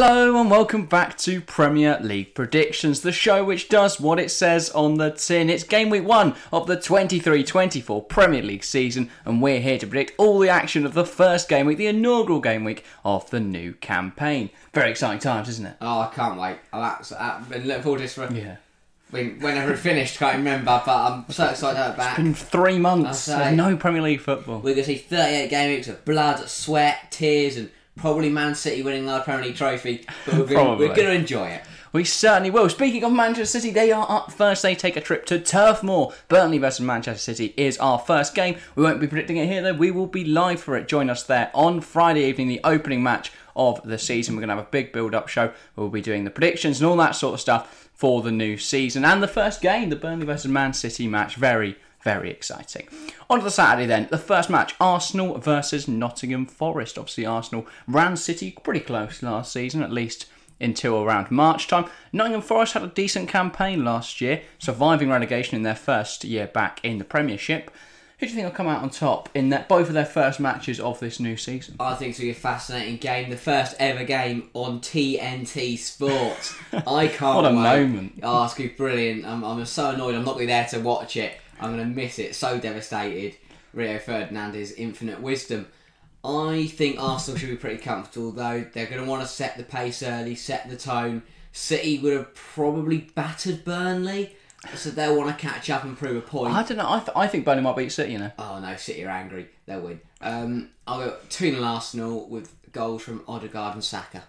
Hello and welcome back to Premier League Predictions, the show which does what it says on the tin. It's game week one of the 23 24 Premier League season, and we're here to predict all the action of the first game week, the inaugural game week of the new campaign. Very exciting times, isn't it? Oh, I can't wait. I've been looking forward to this for Yeah. when- whenever it finished. Can't remember, but I'm so excited to have it back. Been three months of no Premier League football. We're going to see 38 game weeks of blood, sweat, tears, and probably Man City winning another Premier League trophy. But we're going, we're going to enjoy it. We certainly will. Speaking of Manchester City, they are up first. They take a trip to Turf Moor. Burnley versus Manchester City is our first game. We won't be predicting it here, though. We will be live for it. Join us there on Friday evening, the opening match of the season. We're going to have a big build up show. We'll be doing the predictions and all that sort of stuff for the new season. And the first game, the Burnley versus Man City match. Very, very exciting. On to the Saturday then. The first match Arsenal versus Nottingham Forest. Obviously, Arsenal ran City pretty close last season, at least until around March time. Nottingham Forest had a decent campaign last year, surviving relegation in their first year back in the Premiership. Who do you think will come out on top in that both of their first matches of this new season? I think it's going to be a fascinating game. The first ever game on TNT Sports. I can't What a wait. moment. Oh, it's going to be brilliant. I'm, I'm so annoyed I'm not going to be there to watch it. I'm going to miss it. So devastated. Rio Ferdinand's infinite wisdom. I think Arsenal should be pretty comfortable though. They're going to want to set the pace early, set the tone. City would have probably battered Burnley, so they'll want to catch up and prove a point. I don't know. I, th- I think Burnley might beat City, you know. Oh no, City are angry. They'll win. Um, I'll go 2 0 Arsenal with goals from Odegaard and Saka.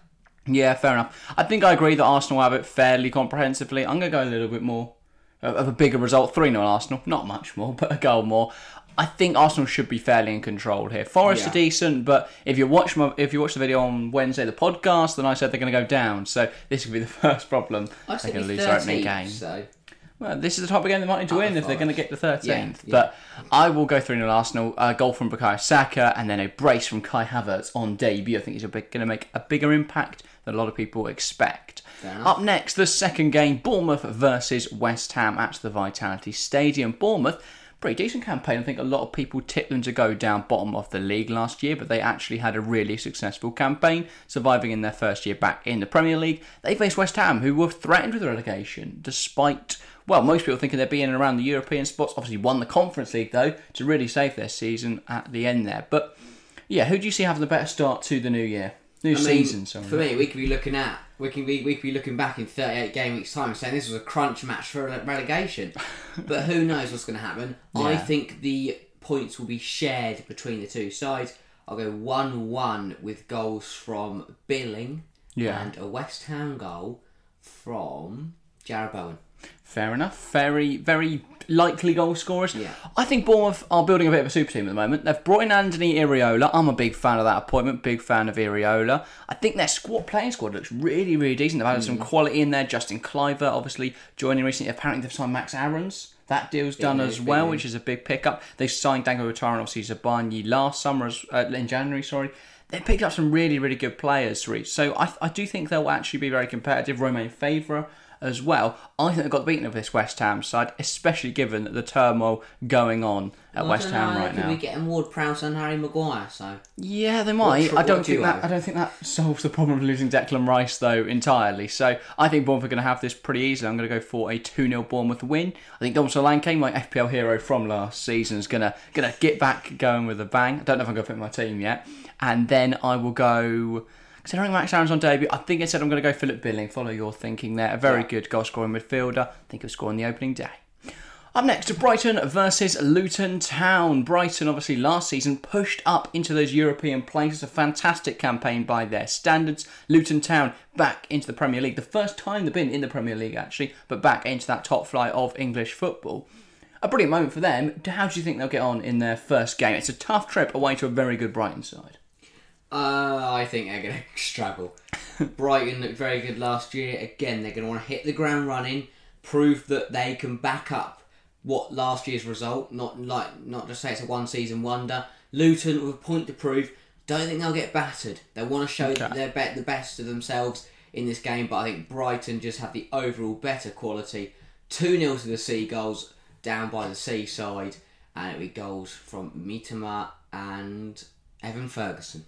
Yeah, fair enough. I think I agree that Arsenal have it fairly comprehensively. I'm going to go a little bit more of a bigger result 3 0 Arsenal. Not much more, but a goal more. I think Arsenal should be fairly in control here. Forest Yeah. are decent, but if you watch my, if you watch the video on Wednesday, the podcast, then I said they're going to go down. So this could be the first problem. I They're going to lose their opening 13th, game. So Well, this is the type of game they might need to win if they're going to get the 13th. Yeah, yeah. But I will go through in Arsenal. A goal from Bukayo Saka and then a brace from Kai Havertz on debut. I think he's going to make a bigger impact than a lot of people expect. Up next, the second game Bournemouth versus West Ham at the Vitality Stadium. Bournemouth. Pretty decent campaign. I think a lot of people tipped them to go down bottom of the league last year, but they actually had a really successful campaign, surviving in their first year back in the Premier League. They faced West Ham, who were threatened with relegation, despite well, most people thinking they'd be in and around the European spots. Obviously, won the Conference League though to really save their season at the end there. But yeah, who do you see having the better start to the new year, new I mean, season? Sorry. for me, we could be looking at we can be we could be looking back in 38 game weeks time saying this was a crunch match for rele- relegation. but who knows what's going to happen? I think the points will be shared between the two sides. I'll go one-one with goals from Billing Yeah. and a West Ham goal from Jarrod Bowen. Fair enough. Very, very likely goal scorers. Yeah. I think Bournemouth are building a bit of a super team at the moment. They've brought in Andoni Iraola. I'm a big fan of that appointment. Big fan of Iraola. I think their squad playing squad looks really, really decent. They've added some quality in there. Justin Kluivert, obviously joining recently. Apparently they've signed Max Aarons. That deal's done news, as big well, which is a big pickup. They signed Dango Ouattara and obviously Zabarnyi last summer, as, uh, in January, sorry. They picked up some really, really good players, Reece. So I, I do think they'll actually be very competitive. Romain Faivre as well. I think they've got the beaten of this West Ham side, especially given the turmoil going on at West Ham know, right could now. be getting Ward Prowse and Harry Maguire. So Yeah, they might. I don't do think that. I don't think that solves the problem of losing Declan Rice though entirely. So I think Bournemouth are going to have this pretty easily. I'm going to go for a two 0 Bournemouth win. I think Dom Solanke, my FPL hero from last season, is going to going to get back going with a bang. I don't know if I'm going to put in my team yet, and then I will go. Considering Max Aarons on debut, I think instead I'm going to go Philip Billing. Follow your thinking there. A very Yeah. good goal scoring midfielder. I think he'll score on the opening day. Up next, to Brighton versus Luton Town. Brighton, obviously, last season pushed up into those European places. A fantastic campaign by their standards. Luton Town back into the Premier League. The first time they've been in the Premier League, actually, but back into that top flight of English football. A brilliant moment for them. How do you think they'll get on in their first game? It's a tough trip away to a very good Brighton side. Uh, I think they're going to struggle. Brighton looked very good last year. Again, they're going to want to hit the ground running, prove that they can back up what last year's result. Not like not just say it's a one season wonder. Luton with a point to prove. Don't think they'll get battered. They want to show that they're bet the best of themselves in this game. But I think Brighton just have the overall better quality. Two 0 to the Seagulls down by the seaside, and it'll be goals from Mitoma and Evan Ferguson.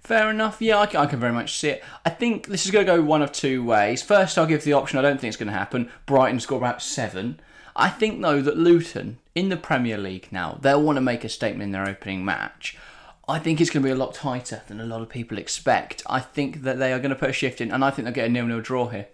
Fair enough. Yeah, I can, I can very much see it. I think this is going to go one of two ways. First, I'll give the option. I don't think it's going to happen. Brighton score about seven. I think though that Luton in the Premier League now they'll want to make a statement in their opening match. I think it's going to be a lot tighter than a lot of people expect. I think that they are going to put a shift in, and I think they'll get a nil-nil draw here.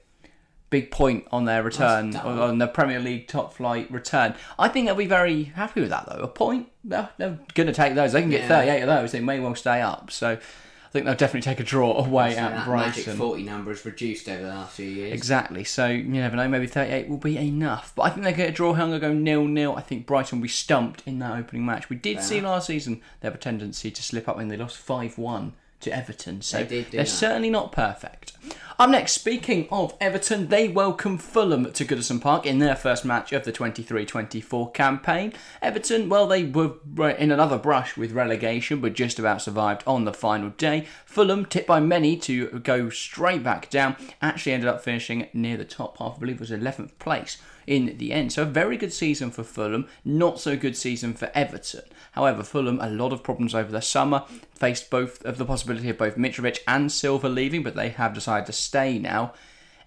Big point on their return, on the Premier League top flight return. I think they'll be very happy with that though. A point, they're, they're going to take those. They can get Yeah. 38 of those. They may well stay up. So I think they'll definitely take a draw away So at Brighton. magic 40 number has reduced over the last few years. Exactly. So you never know. Maybe 38 will be enough. But I think they get a draw. I'm going to go nil nil. I think Brighton will be stumped in that opening match. We did see last season they have a tendency to slip up when they lost 5 1 to Everton. So They did do they're that. certainly not perfect. Up next, speaking of Everton, they welcome Fulham to Goodison Park in their first match of the 23-24 campaign. Everton, well, they were in another brush with relegation, but just about survived on the final day. Fulham, tipped by many to go straight back down, actually ended up finishing near the top half. I believe it was 11th place in the end. So a very good season for Fulham, not so good season for Everton. However, Fulham a lot of problems over the summer, faced both of the possibility of both Mitrovic and Silva leaving, but they have decided to stay now.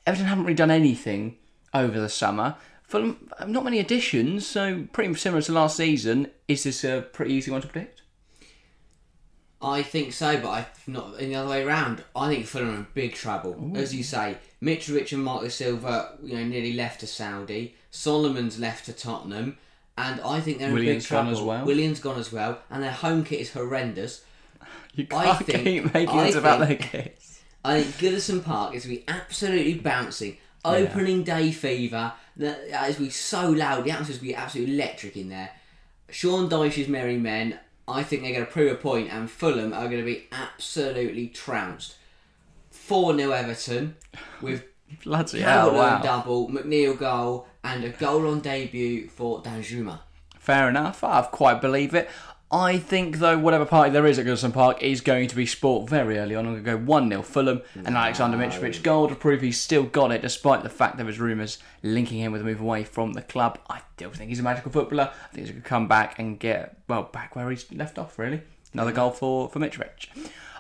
Everton haven't really done anything over the summer. Fulham not many additions, so pretty similar to last season. Is this a pretty easy one to predict? I think so, but I not in the other way around. I think Fulham are in big trouble. As you say, Mitrovic and Marco Silva, you know, nearly left to Saudi. Solomon's left to Tottenham, and I think they're in Williams big gone trouble. as well. Williams gone as well, and their home kit is horrendous. You I can't think- keep making I it about their kids. I think Goodison Park is going to be absolutely bouncing. Opening day fever. That is going to be so loud. The atmosphere is going to be absolutely electric in there. Sean Dyche's Merry Men. I think they're going to prove a point, and Fulham are going to be absolutely trounced. 4 0 Everton with Bloody hell, wow. double, McNeil goal, and a goal on debut for Danjuma. Fair enough. I've quite believe it. I think, though, whatever party there is at Goodison Park is going to be sport very early on. I'm going to go 1 0 Fulham and Alexander Mitrovic goal to prove he's still got it, despite the fact there was rumours linking him with a move away from the club. I still think he's a magical footballer. I think he's going to come back and get, well, back where he's left off, really. Another mm. goal for, for Mitrovic.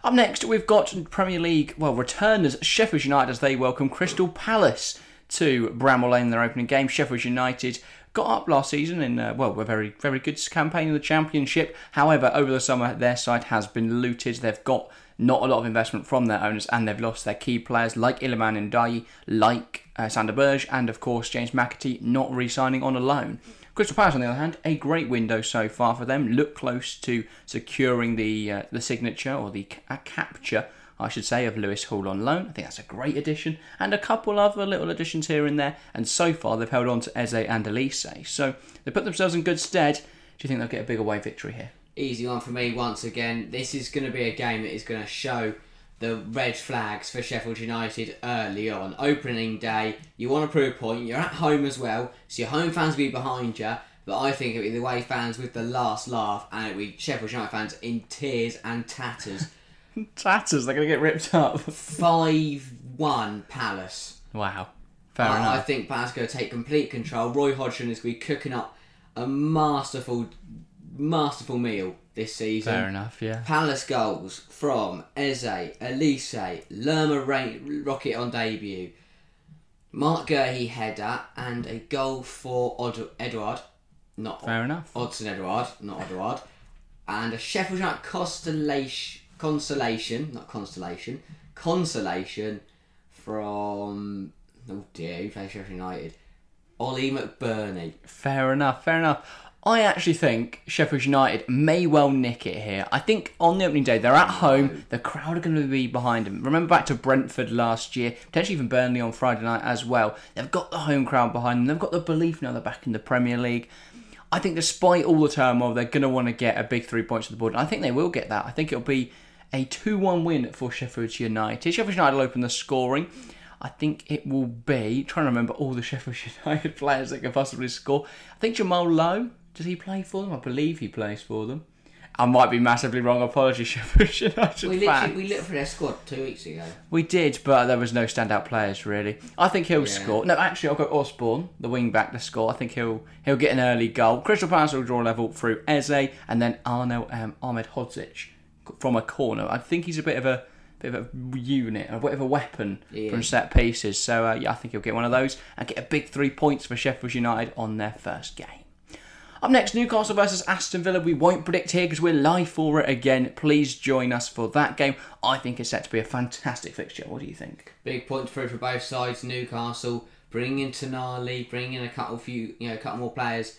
Up next, we've got Premier League, well, returners. Sheffield United as they welcome Crystal Palace to Bramall Lane in their opening game. Sheffield United got up last season in uh, well a very very good campaign in the championship. However over the summer their side has been looted. They've got not a lot of investment from their owners and they've lost their key players like Iliman and Ndiaye like uh, Sander Berge and of course James McAtee not re-signing on a loan Crystal Palace on the other hand a great window so far for them look close to securing the uh, the signature or the ca- capture I should say, of Lewis Hall on loan. I think that's a great addition, and a couple other little additions here and there. And so far, they've held on to Eze and Olise, so they put themselves in good stead. Do you think they'll get a big away victory here? Easy one for me once again. This is going to be a game that is going to show the red flags for Sheffield United early on. Opening day, you want to prove a point. You're at home as well, so your home fans will be behind you. But I think it'll be the away fans with the last laugh, and it'll be Sheffield United fans in tears and tatters. Tatters, they're going to get ripped up. 5 1 Palace. wow, fair I, I think Palace going to take complete control. Roy Hodgson is going to be cooking up a masterful, masterful meal this season. Fair enough, yeah. Palace goals from Eze, Olise, Lerma Rain, Rocket on debut, Marc Guéhi header, and a goal for Od- Edward. Not Fair enough. Odson Edward, not Edward. And a Sheffield United constellation, consolation, not constellation, consolation from. Oh dear, who plays Sheffield United? Ollie McBurnie. Fair enough, fair enough. I actually think Sheffield United may well nick it here. I think on the opening day, they're at home, the crowd are going to be behind them. Remember back to Brentford last year, potentially even Burnley on Friday night as well. They've got the home crowd behind them, they've got the belief now they're back in the Premier League. I think despite all the turmoil, they're going to want to get a big three points to the board. And I think they will get that. I think it'll be a 2 1 win for Sheffield United. Sheffield United will open the scoring. I think it will be, trying to remember all the Sheffield United players that could possibly score. I think Jamal Lowe, does he play for them? I believe he plays for them. I might be massively wrong. Apologies, Sheffield United We literally we looked for their squad two weeks ago. We did, but there was no standout players really. I think he'll Yeah. score. No, actually, I'll go Osborne, the wing back, to score. I think he'll he'll get an early goal. Crystal Palace will draw level through Eze, and then Arno um, Ahmedhodzic from a corner. I think he's a bit of a bit of a unit, a bit of a weapon Yeah. from set pieces. So uh, yeah, I think he'll get one of those and get a big three points for Sheffield United on their first game. Up next, Newcastle versus Aston Villa. We won't predict here because we're live for it again. Please join us for that game. I think it's set to be a fantastic fixture. What do you think? Big point for both sides. Newcastle bringing in Tonali, bringing in a couple few, you know, a couple more players,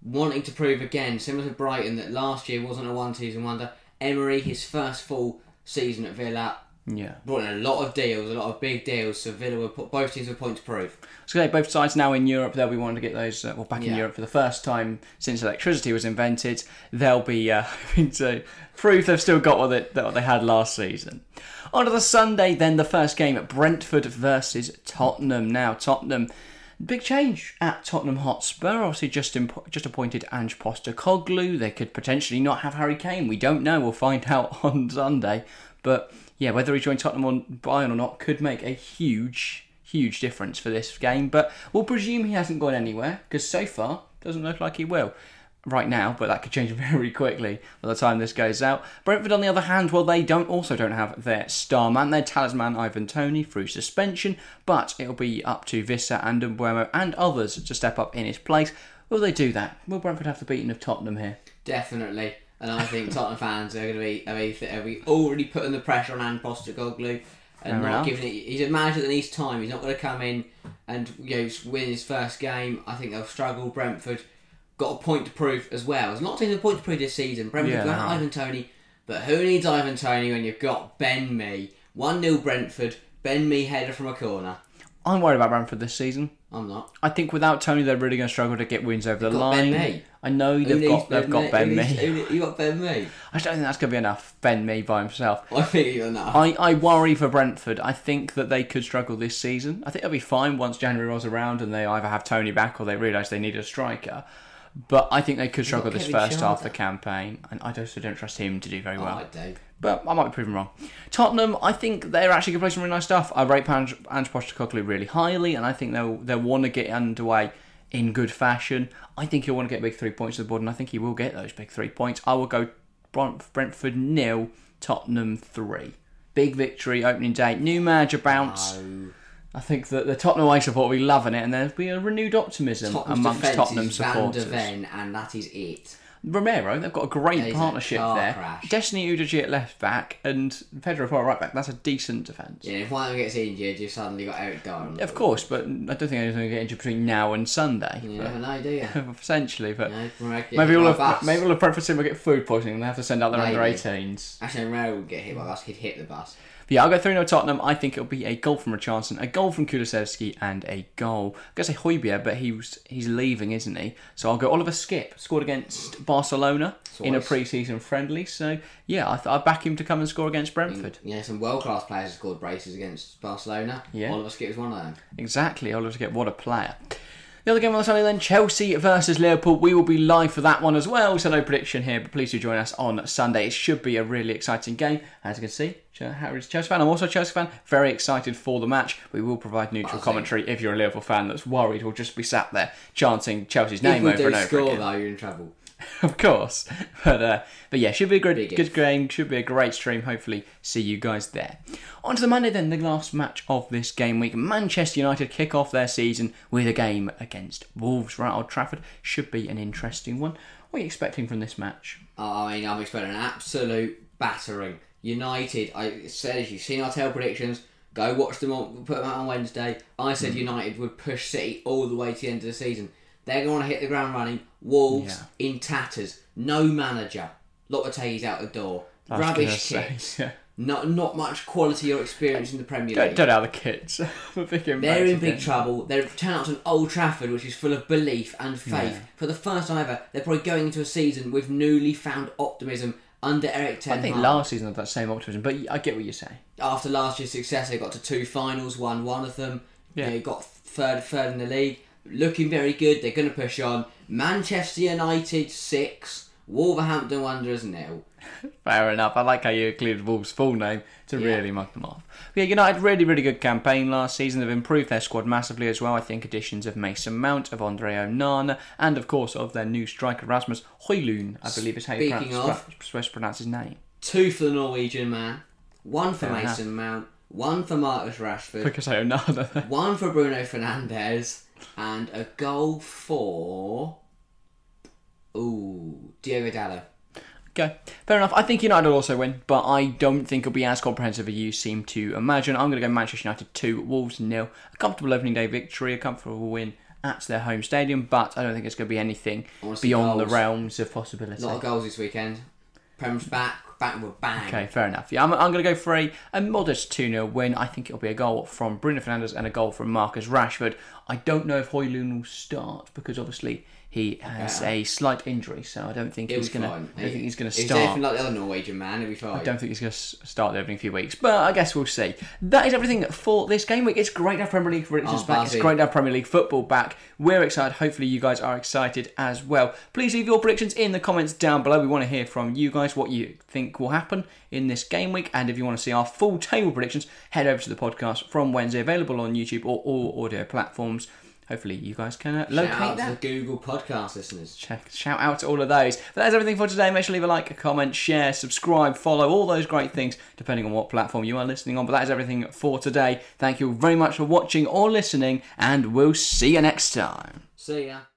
wanting to prove again, similar to Brighton, that last year wasn't a one-season wonder. Emery, his first full season at Villa, Yeah. brought in a lot of deals, a lot of big deals. So Villa will put both teams with point to prove. So both sides now in Europe. They'll be wanting to get those. Uh, well, back in Europe for the first time since electricity was invented. They'll be uh, hoping to prove they've still got what they, what they had last season. On to the Sunday, then the first game at Brentford versus Tottenham. Now Tottenham, big change at Tottenham Hotspur. Obviously, just imp- just appointed Ange Postecoglou. They could potentially not have Harry Kane. We don't know. We'll find out on Sunday. But yeah, whether he joined Tottenham on Bayern or not could make a huge huge difference for this game. But we'll presume he hasn't gone anywhere because so far doesn't look like he will right now. But that could change very quickly by the time this goes out. Brentford, on the other hand, well, they don't also don't have their star man, their talisman Ivan Toney through suspension. But it'll be up to Wissa and Mbeumo and others to step up in his place. Will they do that? Will Brentford have the beating of Tottenham here? Definitely. And I think Tottenham fans are going to be, are be, are be already putting the pressure on Ange Postecoglou and Fair not enough. giving it. He's a manager that needs time. He's not going to come in and you know win his first game. I think they'll struggle. Brentford got a point to prove as well. It's not taking a point to prove this season. Brentford Yeah, got they are. Ivan Toney, but who needs Ivan Toney when you've got Ben Mee? One 0 Brentford. Ben Mee header from a corner. I'm worried about Brentford this season. I'm not. I think without Toney, they're really going to struggle to get wins over the got line. Ben Mee. I know they've got they've got Ben Who needs- Mee. who You got Ben Mee. I don't think that's going to be enough. Ben Mee by himself. I think you're enough. I, I worry for Brentford. I think that they could struggle this season. I think they'll be fine once January rolls around and they either have Toney back or they realise they need a striker. But I think they could struggle this first half of the campaign, and I also don't trust him to do very well. I do. But I might be proven wrong. Tottenham, I think they're actually going to play some really nice stuff. I rate Ange, Ange Postecoglou really highly, and I think they'll they'll want to get underway in good fashion. I think he'll want to get big three points to the board, and I think he will get those big three points. I will go Brentford nil, Tottenham three. Big victory opening day, new manager bounce. No. I think that the Tottenham away support will be loving it, and there'll be a renewed optimism Tottenham's amongst Tottenham is Van supporters. Ven, and that is it. Romero, they've got a great a partnership car there. crash. Destiny Udogie at left back and Pedro Porro right back. That's a decent defence. Yeah, if one of them gets injured, you've suddenly got Eric Dier. Of course, but I don't think anyone's going to get injured between now and Sunday. You never know, do you? essentially, but You know, Romero could get maybe hit all by of a bus. maybe all of Brentford team will get food poisoning and they have to send out their under 18s. Actually, Romero would get hit by a bus. He'd hit the bus. But yeah, I'll go 3 0 Tottenham. I think it'll be a goal from Richarlison, a goal from Kulusevski, and a goal. I'm going to say Højbjerg, but he was, he's leaving, isn't he? So I'll go Oliver Skipp, scored against Barcelona in a pre season friendly. So yeah, I, th- I back him to come and score against Brentford. Mm, yeah, some world class players have scored braces against Barcelona. Yeah. Oliver Skipp is one of them. Exactly, Oliver Skipp, what a player. The other game on the Sunday then, Chelsea versus Liverpool. We will be live for that one as well, so no prediction here, but please do join us on Sunday. It should be a really exciting game. As you can see, Harry's a Chelsea fan. I'm also a Chelsea fan. Very excited for the match. We will provide neutral commentary if you're a Liverpool fan that's worried we'll just be sat there chanting Chelsea's If name we over do and over score, again. though, you're in trouble. of course. But uh, but yeah, should be a good Big good if. game. Should be a great stream. Hopefully, see you guys there. On to the Monday then, the last match of this game week. Manchester United kick off their season with a game against Wolves right Old Trafford. Should be an interesting one. What are you expecting from this match? I mean, I'm expecting an absolute battering. United, I said, as you've seen our tail predictions, go watch them on, put them out on Wednesday. I said United would push City all the way to the end of the season. They're going to hit the ground running. Wolves in tatters. No manager. Lopetegui's out the door. I was gonna Rubbish say, yeah. Not, not much quality or experience in the Premier League. don't know the kids. I'm a big They're in big trouble. They're turning up to an Old Trafford, which is full of belief and faith. For the first time ever, they're probably going into a season with newly found optimism under Eric Ten Hag. I think last season had that same optimism, but I get what you're saying. After last year's success, they got to two finals, won one of them. Yeah. They got third, third in the league. Looking very good. They're going to push on. Manchester United six, Wolverhampton Wanderers nil. Fair enough. I like how you included Wolves' full name to really mug them off. But yeah, United really, really good campaign last season. They've improved their squad massively as well. I think additions of Mason Mount, of Andre Onana, and of course of their new striker Rasmus Højlund. I believe is how you Speaking pronounce, of- supposed to pronounce his name. two for the Norwegian man, one for Fair enough. Mason Mount, one for Marcus Rashford, Because I own none. one for Bruno Fernandes, and a goal for. Ooh, Diogo Dalot. Okay, fair enough. I think United will also win, but I don't think it'll be as comprehensive as you seem to imagine. I'm going to go Manchester United 2, Wolves nil. A comfortable opening day victory, a comfortable win at their home stadium, but I don't think it's going to be anything beyond the realms of possibility. A lot of goals this weekend. Prem's back, bang. Okay, fair enough. Yeah, I'm, I'm going to go for a, a modest 2 0 win. I think it'll be a goal from Bruno Fernandes and a goal from Marcus Rashford. I don't know if Højlund will start because obviously he has a slight injury, so I don't think He'll he's going to. fine. I don't think he's He's start. anything like the other Norwegian man, he'll be fine. I don't think he's going to start the opening few weeks, but I guess we'll see. That is everything for this game week. It's great to have Premier League predictions Oh, back. It's great to have Premier League football back. We're excited. Hopefully, you guys are excited as well. Please leave your predictions in the comments down below. We want to hear from you guys what you think will happen in this game week, and if you want to see our full table predictions, head over to the podcast from Wednesday, available on YouTube or all audio platforms. Hopefully, you guys can uh, Shout locate out that to the Google podcast listeners. check shout out to all of those. But that's everything for today. Make sure to leave a like, a comment, share, subscribe, follow, all those great things, depending on what platform you are listening on. But that is everything for today. Thank you very much for watching or listening, and we'll see you next time. See ya.